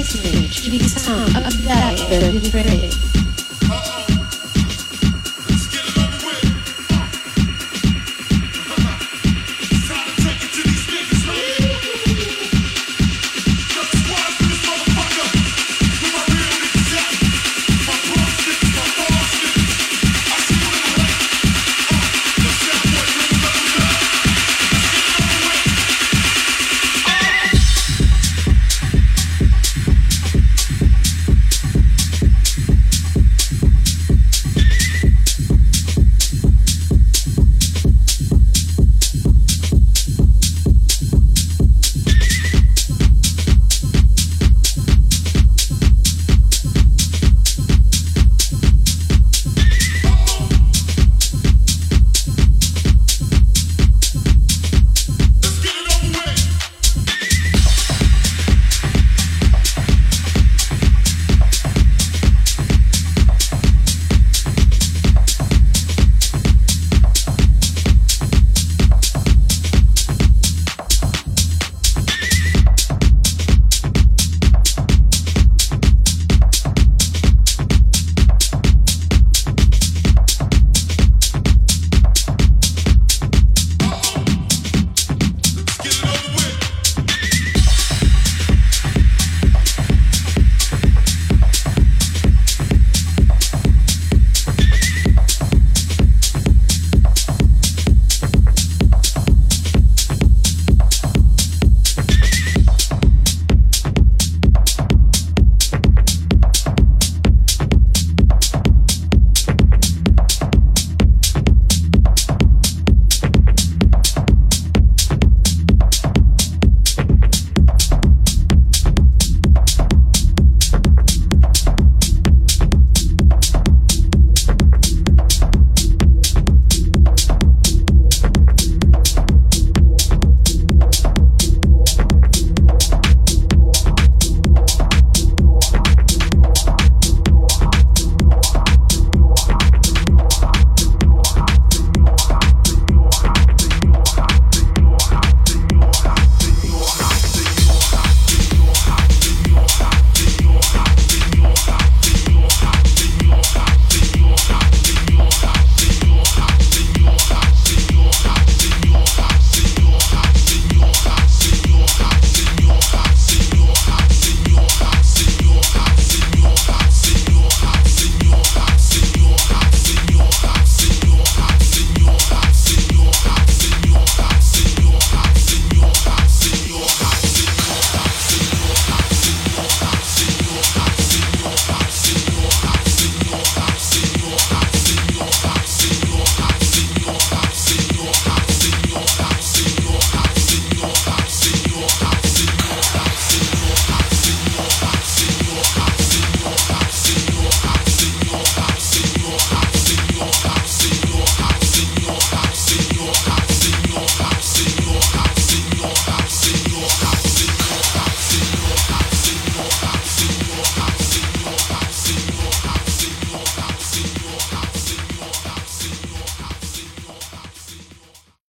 listening to the sound of that very